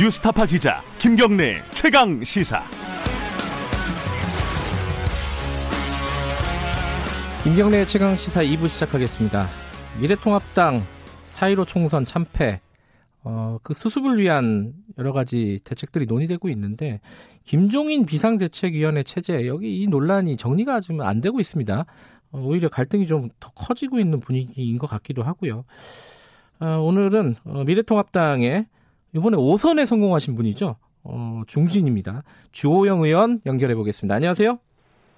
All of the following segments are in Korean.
뉴스타파 기자 김경래 최강 시사. 김경래 최강 시사 2부 시작하겠습니다. 미래통합당 4.15 총선 참패, 어, 그 수습을 위한 여러 가지 대책들이 논의되고 있는데, 김종인 비상대책위원회 체제, 여기 이 논란이 정리가 좀 안 되고 있습니다. 어, 오히려 갈등이 좀 더 커지고 있는 분위기인 것 같기도 하고요. 어, 오늘은 어, 미래통합당의 이번에 5선에 성공하신 분이죠. 어, 중진입니다. 주호영 의원 연결해 보겠습니다. 안녕하세요.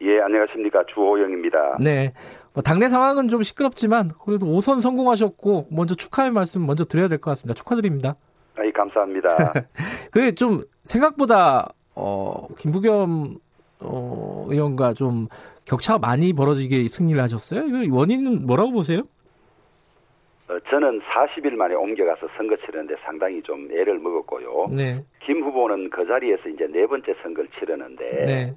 예, 안녕하십니까. 주호영입니다. 네. 뭐 당내 상황은 좀 시끄럽지만 그래도 5선 성공하셨고 먼저 축하의 말씀 먼저 드려야 될 것 같습니다. 축하드립니다. 아이, 감사합니다. 그게 좀 생각보다 어, 김부겸 어, 의원과 좀 격차가 많이 벌어지게 승리를 하셨어요? 이거 원인은 뭐라고 보세요? 어, 저는 40일 만에 옮겨가서 선거 치르는데 상당히 좀 애를 먹었고요. 네. 김 후보는 그 자리에서 이제 네 번째 선거를 치르는데 네.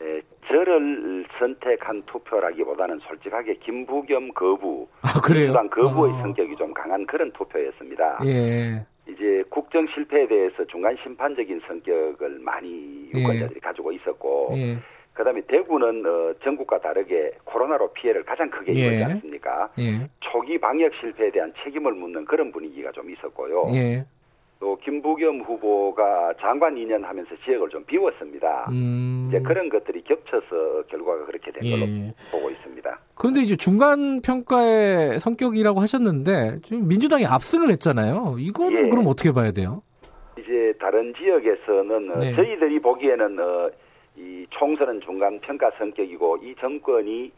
에, 저를 선택한 투표라기보다는 솔직하게 김부겸 거부, 아, 그래요? 민주당 거부의 어. 성격이 좀 강한 그런 투표였습니다. 예. 이제 국정 실패에 대해서 중간 심판적인 성격을 많이 예. 유권자들이 가지고 있었고 예. 그다음에 대구는 어, 전국과 다르게 코로나로 피해를 가장 크게 예. 입었지 않습니까? 예. 초기 방역 실패에 대한 책임을 묻는 그런 분위기가 좀 있었고요. 예. 또 김부겸 후보가 장관 2년 하면서 지역을 좀 비웠습니다. 음. 이제 그런 것들이 겹쳐서 결과가 그렇게 된 걸로 예. 보고 있습니다. 그런데 이제 중간 평가의 성격이라고 하셨는데 지금 민주당이 압승을 했잖아요. 이거는 예. 그럼 어떻게 봐야 돼요? 이제 다른 지역에서는 어, 네. 저희들이 보기에는 어, 이 총선은 중간 평가 성격이고 이 정권이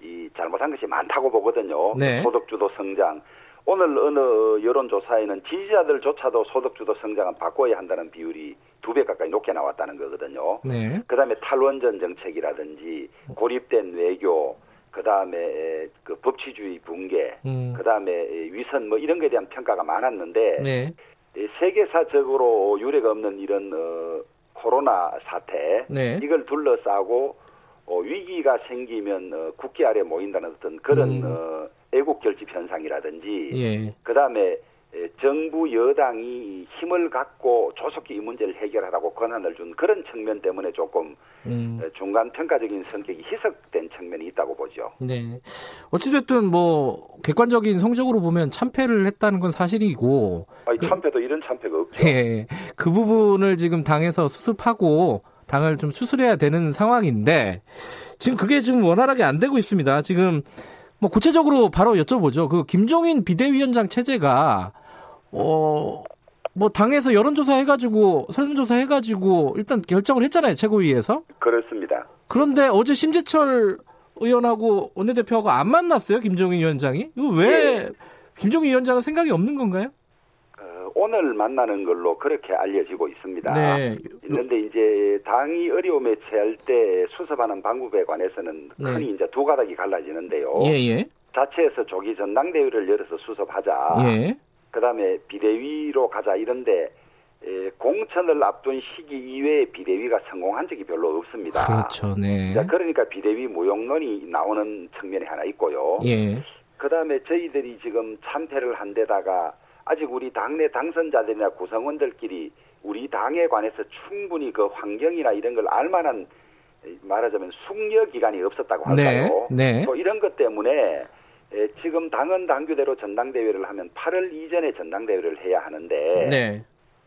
이 잘못한 것이 많다고 보거든요. 네. 소득주도 성장. 오늘 어느 여론조사에는 지지자들조차도 소득주도 성장은 바꿔야 한다는 비율이 두 배 가까이 높게 나왔다는 거거든요. 네. 그다음에 탈원전 정책이라든지 고립된 외교, 그다음에 그 법치주의 붕괴, 음. 그다음에 위선 뭐 이런 거에 대한 평가가 많았는데 네. 이 세계사적으로 유례가 없는 이런 어, 코로나 사태 네. 이걸 둘러싸고 어, 위기가 생기면 어, 국기 아래 모인다는 어떤 그런 음. 어, 애국 결집 현상이라든지 예. 그다음에 에, 정부 여당이 힘을 갖고 조속히 이 문제를 해결하라고 권한을 준 그런 측면 때문에 조금 음. 에, 중간 평가적인 성격이 희석된 측면이 있다고 보죠. 네. 어찌됐든 뭐 객관적인 성적으로 보면 참패를 했다는 건 사실이고 아니, 그- 참패도 이런 참패가 없죠. 예. 그 부분을 지금 당에서 수습하고 당을 좀 수술해야 되는 상황인데 지금 그게 지금 원활하게 안 되고 있습니다. 지금 뭐 구체적으로 바로 여쭤보죠. 그 김종인 비대위원장 체제가 어. 뭐 당에서 여론조사 해가지고 설문조사 해가지고 일단 결정을 했잖아요 최고위에서 그렇습니다. 그런데 어제 심재철 의원하고 원내대표하고 안 만났어요 김종인 위원장이 이거 왜 예. 김종인 위원장은 생각이 없는 건가요? 어, 오늘 만나는 걸로 그렇게 알려지고 있습니다. 네. 있는데 이제 당이 어려움에 처할 때 수습하는 방법에 관해서는 네. 흔히 이제 두 가닥이 갈라지는데요. 예 예 자체에서 조기 전당대회를 열어서 수습하자. 예. 그다음에 비대위로 가자 이런데 에, 공천을 앞둔 시기 이외에 비대위가 성공한 적이 별로 없습니다. 그렇죠, 네. 자, 그러니까 비대위 무용론이 나오는 측면이 하나 있고요. 예, 그다음에 저희들이 지금 참패를 한 데다가 아직 우리 당내 당선자들이나 구성원들끼리 우리 당에 관해서 충분히 그 환경이나 이런 걸 알만한 말하자면 숙려 기간이 없었다고 네, 할까요? 네. 또 이런 것 때문에 에, 지금 당은 당규대로 전당대회를 하면 8월 이전에 전당대회를 해야 하는데 네,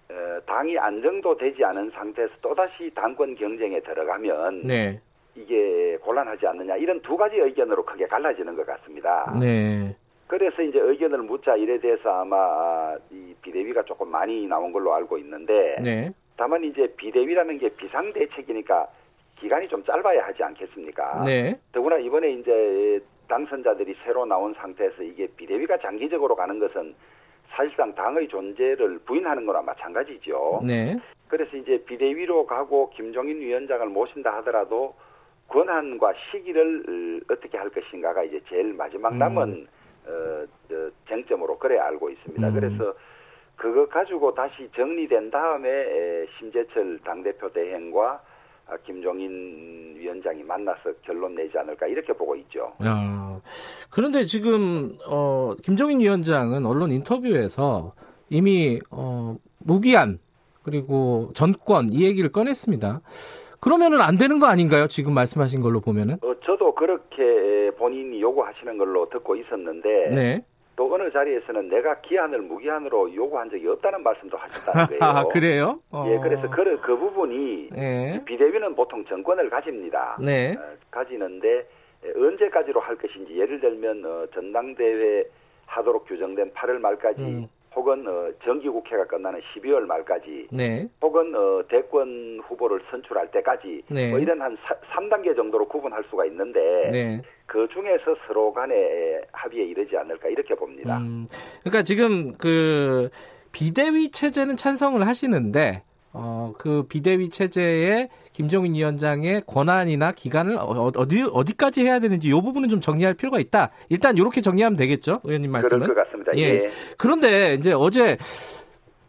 어, 당이 안정도 되지 않은 상태에서 또다시 당권 경쟁에 들어가면 네, 이게 곤란하지 않느냐 이런 두 가지 의견으로 크게 갈라지는 것 같습니다. 네, 그래서 이제 의견을 묻자 일에 대해서 아마 이 비대위가 조금 많이 나온 걸로 알고 있는데 네, 다만 이제 비대위라는 게 비상 대책이니까 기간이 좀 짧아야 하지 않겠습니까? 네, 더구나 이번에 이제 당선자들이 새로 나온 상태에서 이게 비대위가 장기적으로 가는 것은 사실상 당의 존재를 부인하는 거나 마찬가지죠. 네, 그래서 이제 비대위로 가고 김종인 위원장을 모신다 하더라도 권한과 시기를 어, 어떻게 할 것인가가 이제 제일 마지막 남은 어, 저, 쟁점으로 그래 알고 있습니다. 음. 그래서 그거 가지고 다시 정리된 다음에 에, 심재철 당대표 대행과 아, 김종인 위원장이 만나서 결론 내지 않을까 이렇게 보고 있죠. 아, 그런데 지금 어, 김종인 위원장은 언론 인터뷰에서 이미 어, 무기한 그리고 전권 이 얘기를 꺼냈습니다. 그러면은 안 되는 거 아닌가요? 지금 말씀하신 걸로 보면은? 어, 저도 그렇게 본인이 요구하시는 걸로 듣고 있었는데 네. 또 어느 자리에서는 내가 기한을 무기한으로 요구한 적이 없다는 말씀도 하셨다는 거예요. 아, 그래요? 어. 예, 그래서 그, 그 부분이 네. 비대위는 보통 정권을 가집니다. 네. 어, 가지는데 에, 언제까지로 할 것인지 예를 들면 어, 전당대회 하도록 규정된 8월 말까지 음. 혹은 어, 정기국회가 끝나는 12월 말까지 네. 혹은 어, 대권 후보를 선출할 때까지 네. 뭐 이런 한 사, 3단계 정도로 구분할 수가 있는데 네. 그 중에서 서로 간에 합의에 이르지 않을까 이렇게 봅니다. 음, 그러니까 지금 그 비대위 체제는 찬성을 하시는데 어, 그 비대위 체제에 김종인 위원장의 권한이나 기간을 어- 어디 어디까지 해야 되는지 이 부분은 좀 정리할 필요가 있다. 일단 이렇게 정리하면 되겠죠, 의원님 그럴 말씀은. 것 같습니다. 예. 예. 그런데 이제 어제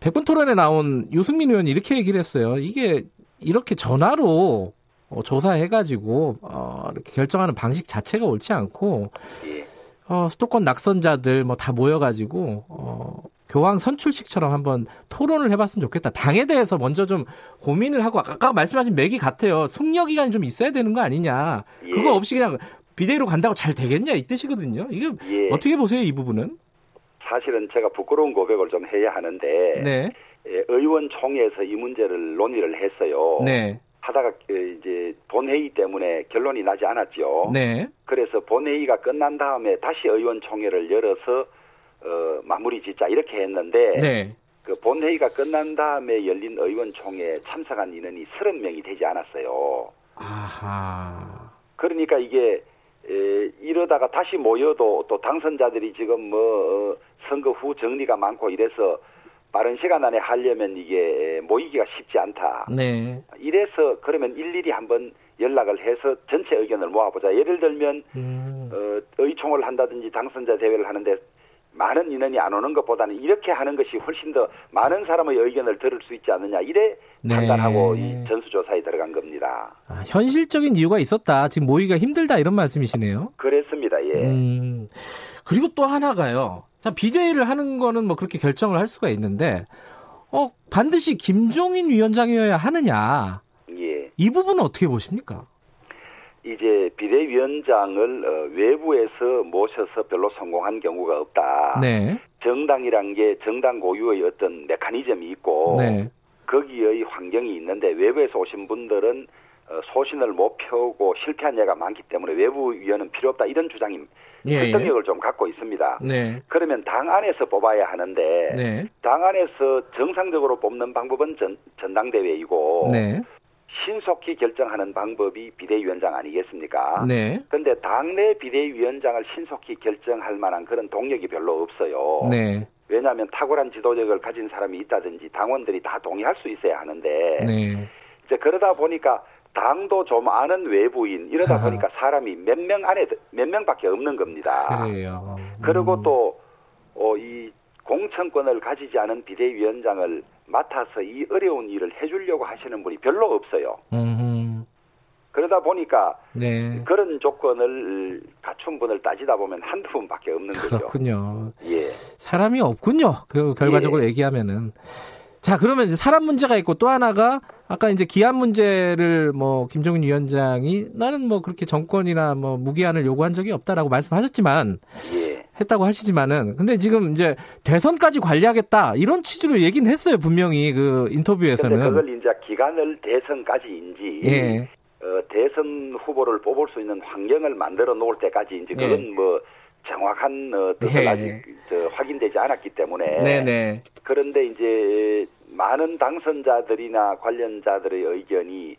백분 토론에 나온 유승민 의원이 이렇게 얘기를 했어요. 이게 이렇게 전화로 어, 조사해가지고 어, 이렇게 결정하는 방식 자체가 옳지 않고 예. 어, 수도권 낙선자들 뭐 다 모여가지고 어, 교황 선출식처럼 한번 토론을 해봤으면 좋겠다. 당에 대해서 먼저 좀 고민을 하고 아까 말씀하신 맥이 같아요. 숙려 기간이 좀 있어야 되는 거 아니냐. 예. 그거 없이 그냥 비대위로 간다고 잘 되겠냐 이 뜻이거든요. 이게 예. 어떻게 보세요 이 부분은? 사실은 제가 부끄러운 고백을 좀 해야 하는데 네, 예, 의원총회에서 이 문제를 논의를 했어요. 네, 하다가 어, 이제 본회의 때문에 결론이 나지 않았죠. 네, 그래서 본회의가 끝난 다음에 다시 의원총회를 열어서 어, 마무리 짓자 이렇게 했는데 네. 그 본회의가 끝난 다음에 열린 의원총회에 참석한 인원이 30명이 되지 않았어요. 아하. 그러니까 이게 에, 이러다가 다시 모여도 또 당선자들이 지금 뭐 어, 선거 후 정리가 많고 이래서 빠른 시간 안에 하려면 이게 모이기가 쉽지 않다. 네. 이래서 그러면 일일이 한번 연락을 해서 전체 의견을 모아보자. 예를 들면 음. 어, 의총을 한다든지 당선자 대회를 하는데 많은 인원이 안 오는 것보다는 이렇게 하는 것이 훨씬 더 많은 사람의 의견을 들을 수 있지 않느냐 이래 네. 판단하고 이 전수조사에 들어간 겁니다. 아, 현실적인 이유가 있었다. 지금 모이기가 힘들다 이런 말씀이시네요. 그랬습니다. 예. 음. 그리고 또 하나가요. 자, 비대위를 하는 거는 뭐 그렇게 결정을 할 수가 있는데, 어, 반드시 김종인 위원장이어야 하느냐. 예. 이 부분은 어떻게 보십니까? 이제 비대위원장을 어, 외부에서 모셔서 별로 성공한 경우가 없다. 네. 정당이란 게 정당 고유의 어떤 메커니즘이 있고 네. 거기의 환경이 있는데 외부에서 오신 분들은 어, 소신을 못 펴고 실패한 예가 많기 때문에 외부 위원은 필요 없다 이런 주장이 예, 예. 설득력을 좀 갖고 있습니다. 네. 그러면 당 안에서 뽑아야 하는데 네. 당 안에서 정상적으로 뽑는 방법은 전, 전당대회이고 네. 신속히 결정하는 방법이 비대위원장 아니겠습니까? 네. 근데 당내 비대위원장을 신속히 결정할 만한 그런 동력이 별로 없어요. 네. 왜냐하면 탁월한 지도력을 가진 사람이 있다든지 당원들이 다 동의할 수 있어야 하는데 네. 이제 그러다 보니까 당도 좀 아는 외부인 이러다 아하. 보니까 사람이 몇 명 안에 몇 명밖에 없는 겁니다. 그래요. 그리고 음. 또, 어, 이 공천권을 가지지 않은 비대위원장을 맡아서 이 어려운 일을 해주려고 하시는 분이 별로 없어요. 음. 그러다 보니까 네. 그런 조건을 갖춘 분을 따지다 보면 한두 분밖에 없는 거죠. 그렇군요. 예. 사람이 없군요. 그 결과적으로 얘기하면은. 자, 그러면 이제 사람 문제가 있고 또 하나가 아까 이제 기한 문제를 뭐 김종인 위원장이 나는 뭐 그렇게 정권이나 뭐 무기한을 요구한 적이 없다라고 말씀하셨지만 예. 했다고 하시지만은 근데 지금 이제 대선까지 관리하겠다 이런 취지로 얘기는 했어요 분명히 그 인터뷰에서는 그걸 이제 기간을 대선까지인지 예 어, 대선 후보를 뽑을 수 있는 환경을 만들어 놓을 때까지 이제 예. 그건 뭐 정확한 어, 뜻을 예. 아직 저, 확인되지 않았기 때문에 네네 그런데 이제 많은 당선자들이나 관련자들의 의견이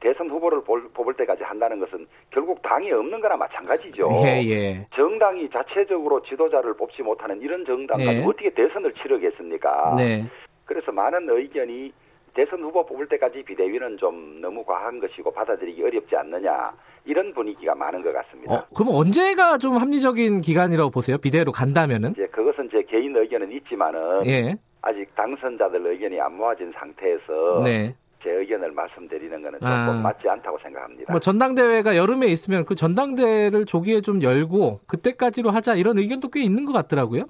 대선 후보를 볼- 뽑을 때까지 한다는 것은 결국 당이 없는 거나 마찬가지죠. 예 예 정당이 자체적으로 지도자를 뽑지 못하는 이런 정당과 네. 어떻게 대선을 치르겠습니까? 네 그래서 많은 의견이 대선 후보 뽑을 때까지 비대위는 좀 너무 과한 것이고 받아들이기 어렵지 않느냐 이런 분위기가 많은 것 같습니다. 어 그럼 언제가 좀 합리적인 기간이라고 보세요 비대로 간다면은 이제 그것은 제 개인 의견은 있지만은 예 아직 당선자들 의견이 안 모아진 상태에서 네. 제 의견을 말씀드리는 것은 조금 아. 맞지 않다고 생각합니다. 뭐 전당대회가 여름에 있으면 그 전당대회를 조기에 좀 열고 그때까지로 하자 이런 의견도 꽤 있는 것 같더라고요.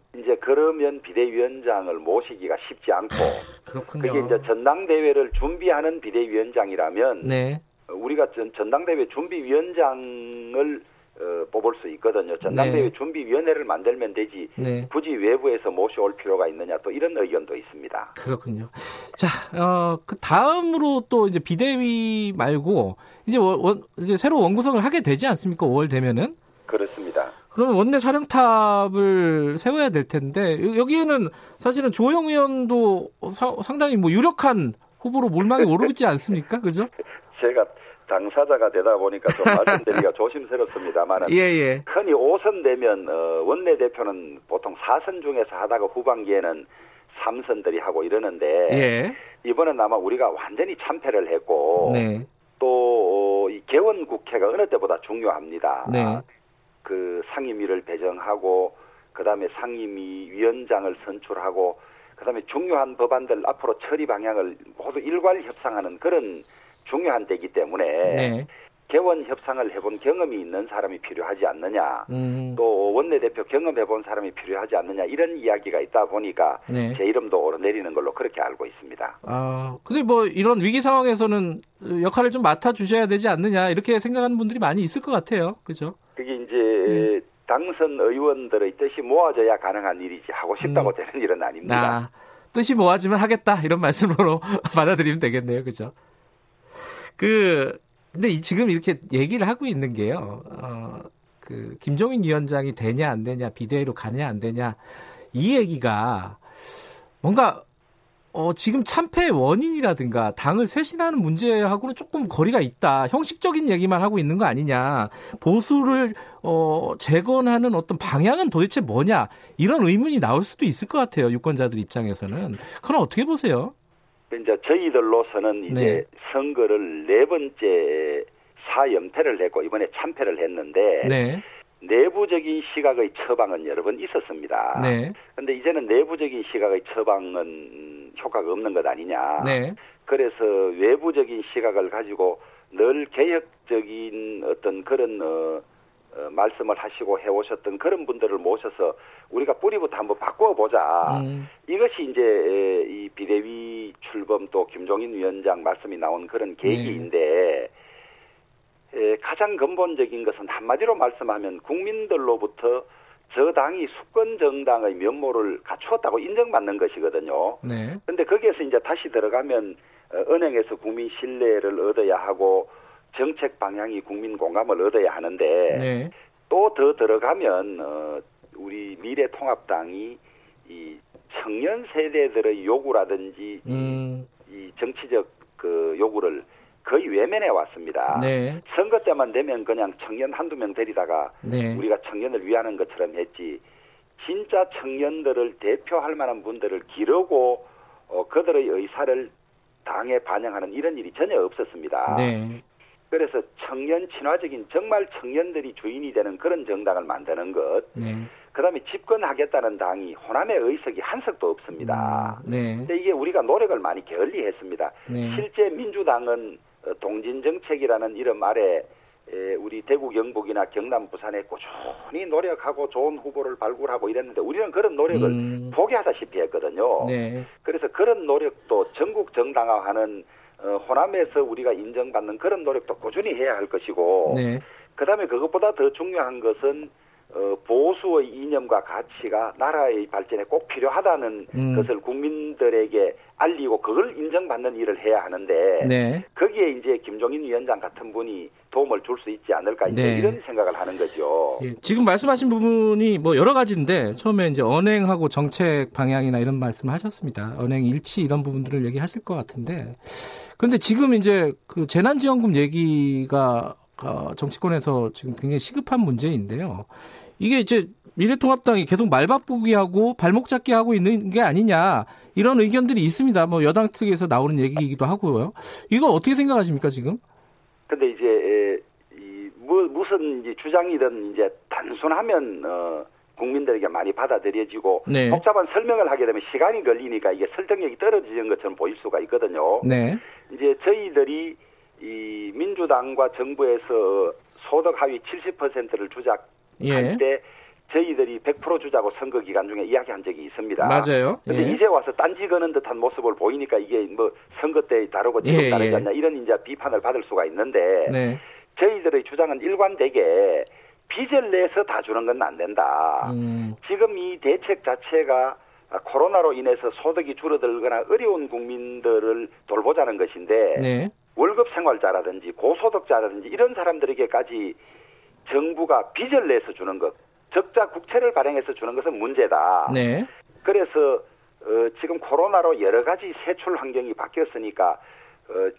그러면 비대위원장을 모시기가 쉽지 않고 그렇군요. 그게 이제 전당대회를 준비하는 비대위원장이라면 네. 우리가 전, 전당대회 준비위원장을 어, 뽑을 수 있거든요. 전당대회 네. 준비위원회를 만들면 되지 네. 굳이 외부에서 모셔올 필요가 있느냐 또 이런 의견도 있습니다. 그렇군요. 자, 어, 그 다음으로 또 이제 비대위 말고 이제 원, 원- 이제 새로 원구성을 하게 되지 않습니까? 5월 되면은? 그렇습니다. 그러면 원내 촬영탑을 세워야 될 텐데 여- 여기에는 사실은 조영 의원도 사- 상당히 뭐 유력한 후보로 몰망이 오르고 있지 않습니까? 그죠? 제가 당사자가 되다 보니까 좀 말씀드리기가 조심스럽습니다만은 예, 예. 흔히 5선 되면 어, 원내대표는 보통 4선 중에서 하다가 후반기에는 3선들이 하고 이러는데 예. 이번엔 아마 우리가 완전히 참패를 했고 네. 또이 개원 국회가 어느 때보다 중요합니다. 네. 그 상임위를 배정하고 그다음에 상임위 위원장을 선출하고 그다음에 중요한 법안들 앞으로 처리 방향을 모두 일괄 협상하는 그런 중요한 때이기 때문에 네. 개원 협상을 해본 경험이 있는 사람이 필요하지 않느냐. 음. 또 원내대표 경험해본 사람이 필요하지 않느냐 이런 이야기가 있다 보니까 네. 제 이름도 오르내리는 걸로 그렇게 알고 있습니다. 아, 근데 뭐 이런 위기 상황에서는 역할을 좀 맡아 주셔야 되지 않느냐 이렇게 생각하는 분들이 많이 있을 것 같아요. 그죠? 이제 당선 의원들의 뜻이 모아져야 가능한 일이지 하고 싶다고 음. 되는 일은 아닙니다. 아, 뜻이 모아지면 하겠다 이런 말씀으로 받아들이면 되겠네요. 그죠? 그 근데 이- 지금 이렇게 얘기를 하고 있는 게요. 어, 그 김종인 위원장이 되냐 안 되냐 비대위로 가냐 안 되냐 이 얘기가 뭔가 어, 지금 참패의 원인이라든가 당을 쇄신하는 문제하고는 조금 거리가 있다. 형식적인 얘기만 하고 있는 거 아니냐. 보수를 어, 재건하는 어떤 방향은 도대체 뭐냐. 이런 의문이 나올 수도 있을 것 같아요. 유권자들 입장에서는. 그건 어떻게 보세요? 이제 저희들로서는 이제 네. 선거를 네 번째 사연패를 했고 이번에 참패를 했는데 네. 내부적인 시각의 처방은 여러 번 있었습니다. 네. 근데 이제는 내부적인 시각의 처방은 효과가 없는 것 아니냐. 네. 그래서 외부적인 시각을 가지고 늘 개혁적인 어떤 그런 어, 어, 말씀을 하시고 해오셨던 그런 분들을 모셔서 우리가 뿌리부터 한번 바꾸어 보자. 음, 이것이 이제 에, 이 비대위 출범 또 김종인 위원장 말씀이 나온 그런 계기인데 에, 가장 근본적인 것은 한마디로 말씀하면 국민들로부터 저 당이 수권 정당의 면모를 갖추었다고 인정받는 것이거든요. 네. 근데 거기에서 이제 다시 들어가면 어, 은행에서 국민 신뢰를 얻어야 하고 정책 방향이 국민 공감을 얻어야 하는데 네. 또더 들어가면 어, 우리 미래통합당이 이 청년 세대들의 요구라든지 음, 이 정치적 그 요구를 거의 외면해 왔습니다. 네. 선거 때만 되면 그냥 청년 한두 명 데리다가 네. 우리가 청년을 위하는 것처럼 했지 진짜 청년들을 대표할 만한 분들을 기르고 어, 그들의 의사를 당에 반영하는 이런 일이 전혀 없었습니다. 네. 그래서 청년 친화적인 정말 청년들이 주인이 되는 그런 정당을 만드는 것, 네. 그다음에 집권하겠다는 당이 호남의 의석이 한 석도 없습니다. 음, 네. 근데 이게 우리가 노력을 많이 게을리했습니다. 네. 실제 민주당은 어, 동진 정책이라는 이름 아래 에, 우리 대구 경북이나 경남 부산에 꾸준히 노력하고 좋은 후보를 발굴하고 이랬는데 우리는 그런 노력을 음, 포기하다시피 했거든요. 네. 그래서 그런 노력도 전국 정당화하는 어, 호남에서 우리가 인정받는 그런 노력도 꾸준히 해야 할 것이고 네. 그다음에 그것보다 더 중요한 것은 어, 보수의 이념과 가치가 나라의 발전에 꼭 필요하다는 음. 것을 국민들에게 알리고 그걸 인정받는 일을 해야 하는데 네. 거기에 이제 김종인 위원장 같은 분이 도움을 줄 수 있지 않을까 이제 네. 이런 생각을 하는 거죠. 예, 지금 말씀하신 부분이 뭐 여러 가지인데 처음에 이제 언행하고 정책 방향이나 이런 말씀을 하셨습니다. 언행 일치 이런 부분들을 얘기하실 것 같은데 그런데 지금 이제 그 재난지원금 얘기가 어, 정치권에서 지금 굉장히 시급한 문제인데요. 이게 이제 미래통합당이 계속 말바꾸기하고 발목 잡기 하고 있는 게 아니냐 이런 의견들이 있습니다. 뭐 여당 측에서 나오는 얘기이기도 하고요. 이거 어떻게 생각하십니까 지금? 근데 이제 에, 이 뭐, 무슨 이제 주장이든 이제 단순하면 어, 국민들에게 많이 받아들여지고 네. 복잡한 설명을 하게 되면 시간이 걸리니까 이게 설득력이 떨어지는 것처럼 보일 수가 있거든요. 네. 이제 저희들이 이 민주당과 정부에서 소득 하위 70%를 주작 할 예. 때 저희들이 100% 주자고 선거 기간 중에 이야기한 적이 있습니다. 맞아요. 근데 예. 이제 와서 딴지 거는 듯한 모습을 보이니까 이게 뭐 선거 때 다르고 지금 예, 다르지 예. 않냐 이런 이제 비판을 받을 수가 있는데 네. 저희들의 주장은 일관되게 빚을 내서 다 주는 건 안 된다. 음, 지금 이 대책 자체가 코로나로 인해서 소득이 줄어들거나 어려운 국민들을 돌보자는 것인데 네. 월급 생활자라든지 고소득자라든지 이런 사람들에게까지 정부가 빚을 내서 주는 것, 적자 국채를 발행해서 주는 것은 문제다. 네. 그래서 어, 지금 코로나로 여러 가지 세출 환경이 바뀌었으니까 어,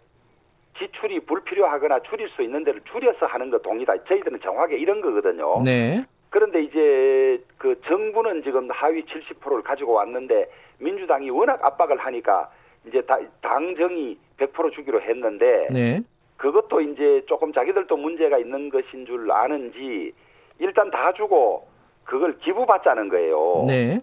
지출이 불필요하거나 줄일 수 있는 데를 줄여서 하는 것 동의다. 저희들은 정확하게 이런 거거든요. 네. 그런데 이제 그 정부는 지금 하위 70%를 가지고 왔는데 민주당이 워낙 압박을 하니까 이제 다- 당정이 100% 주기로 했는데 네. 그것도 이제 조금 자기들도 문제가 있는 것인 줄 아는지 일단 다 주고 그걸 기부받자는 거예요. 네.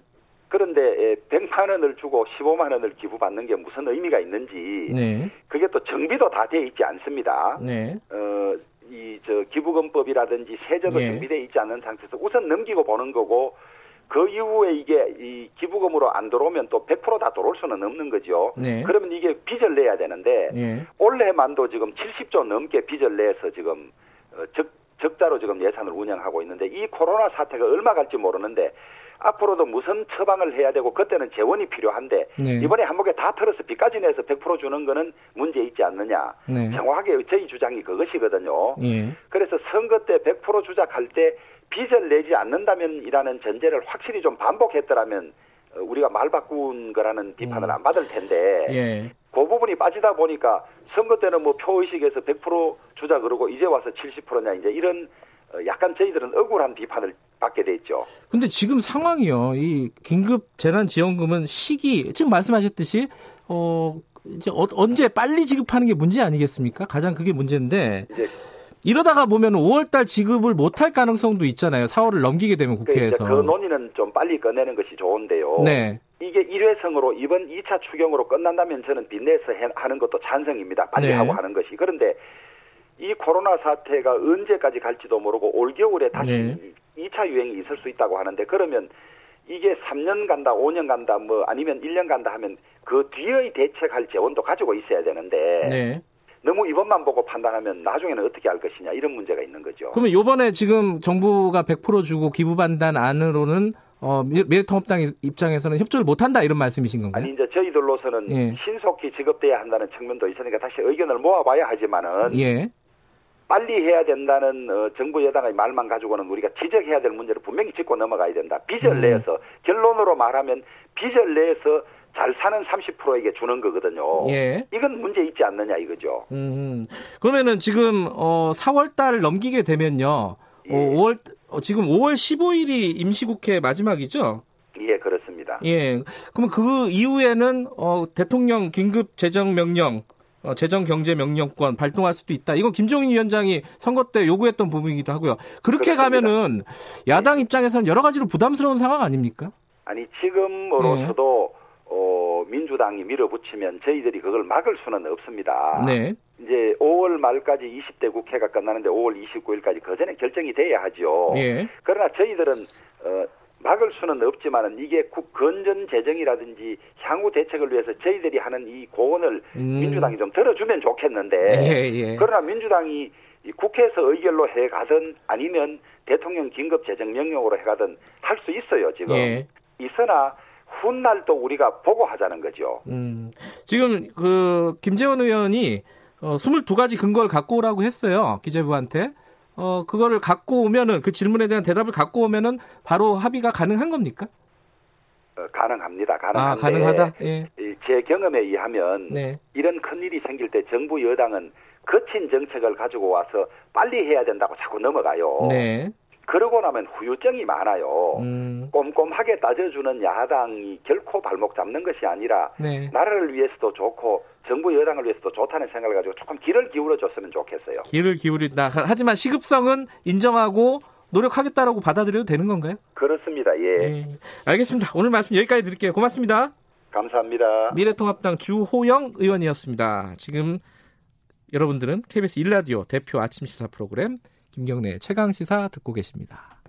그런데 예, 100만 원을 주고 15만 원을 기부받는 게 무슨 의미가 있는지 네. 그게 또 정비도 다 돼 있지 않습니다. 네. 어, 이, 저, 기부금법이라든지 세제도 예. 정비되어 있지 않는 상태에서 우선 넘기고 보는 거고, 그 이후에 이게 이 기부금으로 안 들어오면 또 100%다 들어올 수는 없는 거죠. 네. 그러면 이게 빚을 내야 되는데, 예. 올해만도 지금 70조 넘게 빚을 내서 지금, 어, 적, 적자로 지금 예산을 운영하고 있는데, 이 코로나 사태가 얼마 갈지 모르는데, 앞으로도 무슨 처방을 해야 되고, 그때는 재원이 필요한데, 네. 이번에 한복에 다 털어서 빚까지 내서 100% 주는 거는 문제 있지 않느냐. 네. 정확하게 저희 주장이 그것이거든요. 예. 그래서 선거 때 100% 주작할 때 빚을 내지 않는다면이라는 전제를 확실히 좀 반복했더라면 어, 우리가 말 바꾼 거라는 비판을 음. 안 받을 텐데 예. 그 부분이 빠지다 보니까 선거 때는 뭐 표의식에서 100% 주자 그러고 이제 와서 70%냐 이제 이런 어, 약간 저희들은 억울한 비판을 받게 돼 있죠. 근데 지금 상황이요. 이 긴급 재난 지원금은 시기 지금 말씀하셨듯이 어 이제 어- 언제 빨리 지급하는 게 문제 아니겠습니까? 가장 그게 문제인데 이제 이러다가 보면 5월달 지급을 못할 가능성도 있잖아요. 4월을 넘기게 되면 그, 이제 국회에서. 그 논의는 좀 빨리 꺼내는 것이 좋은데요. 네. 이게 일회성으로 이번 2차 추경으로 끝난다면 저는 빚내서 해- 하는 것도 찬성입니다. 빨리 네. 하고 하는 것이. 그런데 이 코로나 사태가 언제까지 갈지도 모르고 올겨울에 다시 네. 2차 유행이 있을 수 있다고 하는데 그러면 이게 3년 간다, 5년 간다, 뭐 아니면 1년 간다 하면 그 뒤의 대책할 재원도 가지고 있어야 되는데 네. 너무 이번만 보고 판단하면 나중에는 어떻게 할 것이냐 이런 문제가 있는 거죠. 그러면 요번에 지금 정부가 100% 주고 기부 반단 안으로는 어, 미- 미래통합당 입장에서는 협조를 못한다 이런 말씀이신 건가요? 아니 이제 저희들로서는 예. 신속히 지급돼야 한다는 측면도 있으니까 다시 의견을 모아봐야 하지만은 예. 빨리 해야 된다는 어, 정부 여당의 말만 가지고는 우리가 지적해야 될 문제를 분명히 짚고 넘어가야 된다. 빚을 음. 내서 결론으로 말하면 빚을 내서 잘 사는 30%에게 주는 거거든요. 예. 이건 문제 있지 않느냐 이거죠. 음, 그러면은 지금 어 4월 달 넘기게 되면요. 어, 예. 5월 어, 지금 5월 15일이 임시국회 마지막이죠. 예, 그렇습니다. 예. 그러면 그 이후에는 어 대통령 긴급 재정 명령 어, 재정 경제 명령권 발동할 수도 있다. 이건 김종인 위원장이 선거 때 요구했던 부분이기도 하고요. 그렇게 그렇습니다. 가면은 야당 입장에서는 여러 가지로 부담스러운 상황 아닙니까? 아니 지금으로서도 어, 민주당이 밀어붙이면 저희들이 그걸 막을 수는 없습니다. 네. 이제 5월 말까지 20대 국회가 끝나는데 5월 29일까지 그 전에 결정이 돼야 하죠. 예. 그러나 저희들은 어, 막을 수는 없지만은 이게 국 건전 재정이라든지 향후 대책을 위해서 저희들이 하는 이 고언을 음. 민주당이 좀 들어주면 좋겠는데 예, 예. 그러나 민주당이 이 국회에서 의결로 해 가든 아니면 대통령 긴급 재정 명령으로 해 가든 할 수 있어요 지금 예. 있으나 훗날 또 우리가 보고 하자는 거죠. 음, 지금 그 김재원 의원이 어, 22가지 근거를 갖고 오라고 했어요. 기재부한테. 어, 그거를 갖고 오면은 그 질문에 대한 대답을 갖고 오면은 바로 합의가 가능한 겁니까? 어, 가능합니다. 가능한데 아, 가능하다. 예. 이, 제 경험에 의하면 네. 이런 큰 일이 생길 때 정부 여당은 거친 정책을 가지고 와서 빨리 해야 된다고 자꾸 넘어가요. 네. 그러고 나면 후유증이 많아요. 음. 꼼꼼하게 따져주는 야당이 결코 발목 잡는 것이 아니라 네. 나라를 위해서도 좋고 정부 여당을 위해서도 좋다는 생각을 가지고 조금 귀를 기울여 줬으면 좋겠어요. 귀를 기울인다. 하지만 시급성은 인정하고 노력하겠다라고 받아들여도 되는 건가요? 그렇습니다. 예. 예. 알겠습니다. 오늘 말씀 여기까지 드릴게요. 고맙습니다. 감사합니다. 미래통합당 주호영 의원이었습니다. 지금 여러분들은 KBS 일라디오 대표 아침 시사 프로그램 김경래 최강 시사 듣고 계십니다.